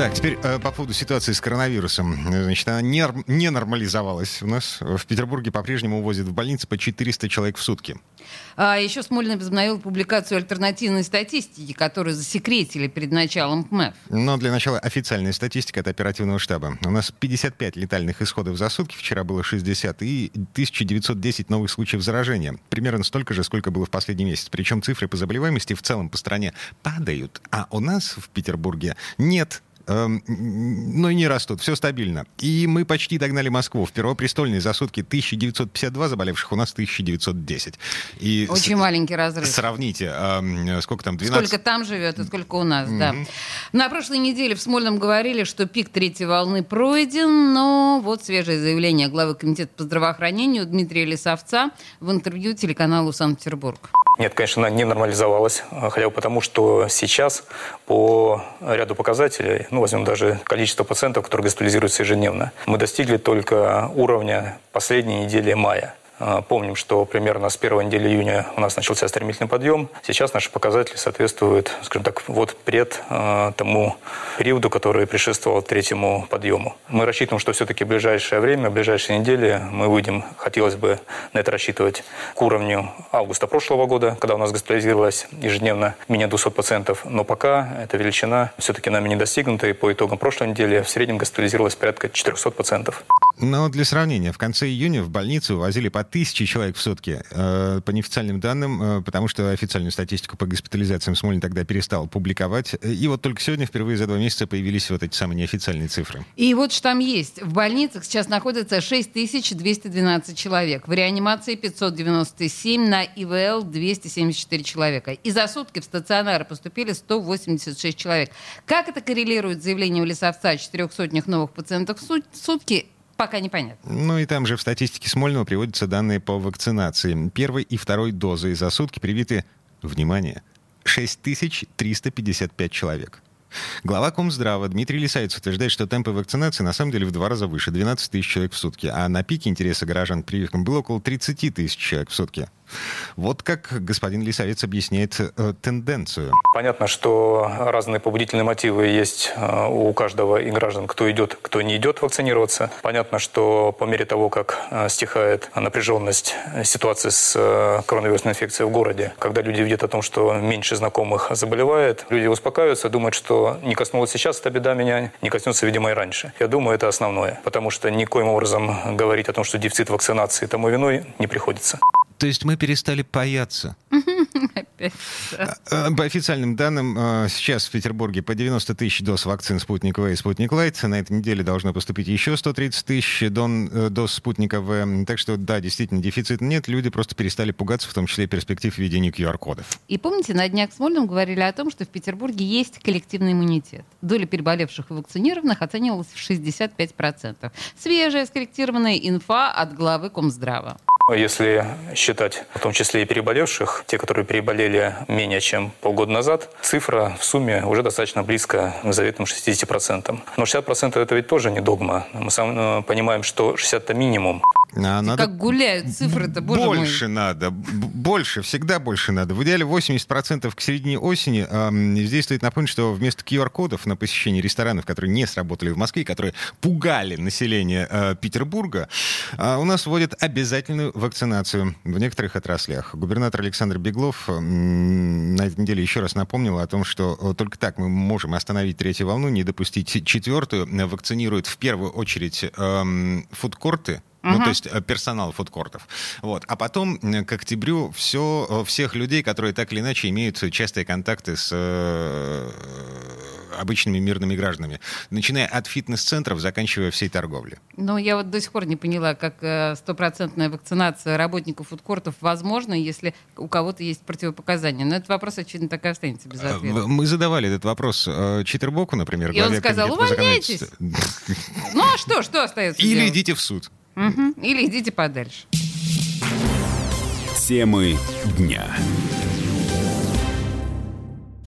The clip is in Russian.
Так, теперь э, по поводу ситуации с коронавирусом. Значит, она не, не нормализовалась у нас. В Петербурге по-прежнему увозят в больницы по 400 человек в сутки. А еще Смольный возобновил публикацию альтернативной статистики, которую засекретили перед началом КМЭФ. Но для начала официальная статистика от оперативного штаба. У нас 55 летальных исходов за сутки, вчера было 60, и 1910 новых случаев заражения. Примерно столько же, сколько было в последний месяц. Причем цифры по заболеваемости в целом по стране падают, а у нас в Петербурге нет но и не растут, все стабильно. И мы почти догнали Москву. В Первопрестольной за сутки 1952 заболевших, у нас 1910. И Очень с... маленький разрыв. Сравните, э, сколько там, 12? Сколько там живет и сколько у нас, mm-hmm. да. На прошлой неделе в Смольном говорили, что пик третьей волны пройден, но вот свежее заявление главы Комитета по здравоохранению Дмитрия Лисовца в интервью телеканалу «Санкт-Петербург». Нет, конечно, она не нормализовалась, хотя бы потому, что сейчас по ряду показателей, ну, возьмем даже количество пациентов, которые госпитализируются ежедневно, мы достигли только уровня последней недели мая. А, помним, что примерно с первой недели июня у нас начался стремительный подъем. Сейчас наши показатели соответствуют, скажем так, вот пред э, тому периоду, который предшествовал третьему подъему. Мы рассчитываем, что все-таки в ближайшее время, в ближайшие недели мы выйдем, хотелось бы на это рассчитывать, к уровню августа прошлого года, когда у нас госпитализировалось ежедневно менее 200 пациентов. Но пока эта величина все-таки нами не достигнута, и по итогам прошлой недели в среднем госпитализировалось порядка 400 пациентов. Но для сравнения, в конце июня в больницу увозили по тысячи человек в сутки. Э, по неофициальным данным, э, потому что официальную статистику по госпитализациям Смолин тогда перестал публиковать. И вот только сегодня впервые за два месяца появились вот эти самые неофициальные цифры. И вот что там есть. В больницах сейчас находится 6212 человек. В реанимации 597, на ИВЛ 274 человека. И за сутки в стационары поступили 186 человек. Как это коррелирует с заявлением Лесовца о четырех сотнях новых пациентов в сутки? Пока непонятно. Ну и там же в статистике Смольного приводятся данные по вакцинации. Первой и второй дозы за сутки привиты, внимание, 6355 человек. Глава Комздрава Дмитрий Лисаец утверждает, что темпы вакцинации на самом деле в два раза выше, 12 тысяч человек в сутки, а на пике интереса горожан к прививкам было около 30 тысяч человек в сутки. Вот как господин Лисовец объясняет э, тенденцию. Понятно, что разные побудительные мотивы есть э, у каждого и граждан, кто идет, кто не идет вакцинироваться. Понятно, что по мере того, как э, стихает напряженность ситуации с э, коронавирусной инфекцией в городе, когда люди видят о том, что меньше знакомых заболевает, люди успокаиваются, думают, что не коснулась сейчас эта беда меня, не коснется, видимо, и раньше. Я думаю, это основное, потому что никоим образом говорить о том, что дефицит вакцинации тому виной не приходится. То есть мы перестали бояться. А, а, по официальным данным, а, сейчас в Петербурге по 90 тысяч доз вакцин «Спутник В» и «Спутник Лайт». На этой неделе должно поступить еще 130 тысяч э, доз «Спутника В». Так что, да, действительно, дефицита нет. Люди просто перестали пугаться, в том числе перспектив введения QR-кодов. И помните, на днях с Мольным говорили о том, что в Петербурге есть коллективный иммунитет. Доля переболевших и вакцинированных оценивалась в 65%. Свежая скорректированная инфа от главы Комздрава. Если считать в том числе и переболевших, те, которые переболели менее чем полгода назад, цифра в сумме уже достаточно близко к заветным 60%. Но 60% это ведь тоже не догма. Мы сам э, понимаем, что 60 это минимум. А надо... Как гуляют цифры-то, боже Больше мой. надо, больше, всегда больше надо. В идеале 80% к середине осени. Э, здесь стоит напомнить, что вместо QR-кодов на посещение ресторанов, которые не сработали в Москве, которые пугали население э, Петербурга, э, у нас вводят обязательную вакцинацию в некоторых отраслях. Губернатор Александр Беглов э, на этой неделе еще раз напомнил о том, что э, только так мы можем остановить третью волну, не допустить четвертую. Вакцинируют в первую очередь э, фудкорты, ну, то есть э, персонал фудкортов. Вот. А потом к октябрю все, э, всех людей, которые так или иначе имеют частые контакты с э, обычными мирными гражданами, начиная от фитнес-центров, заканчивая всей торговлей. Ну, я вот до сих пор не поняла, как стопроцентная вакцинация работников фудкортов возможна, если у кого-то есть противопоказания. Но этот вопрос, очевидно, так и останется без ответа. Мы задавали этот вопрос Читербоку, например. И он сказал, увольняйтесь. Ну, а что, что остается Или идите в суд. Угу. Или идите подальше. Темы дня.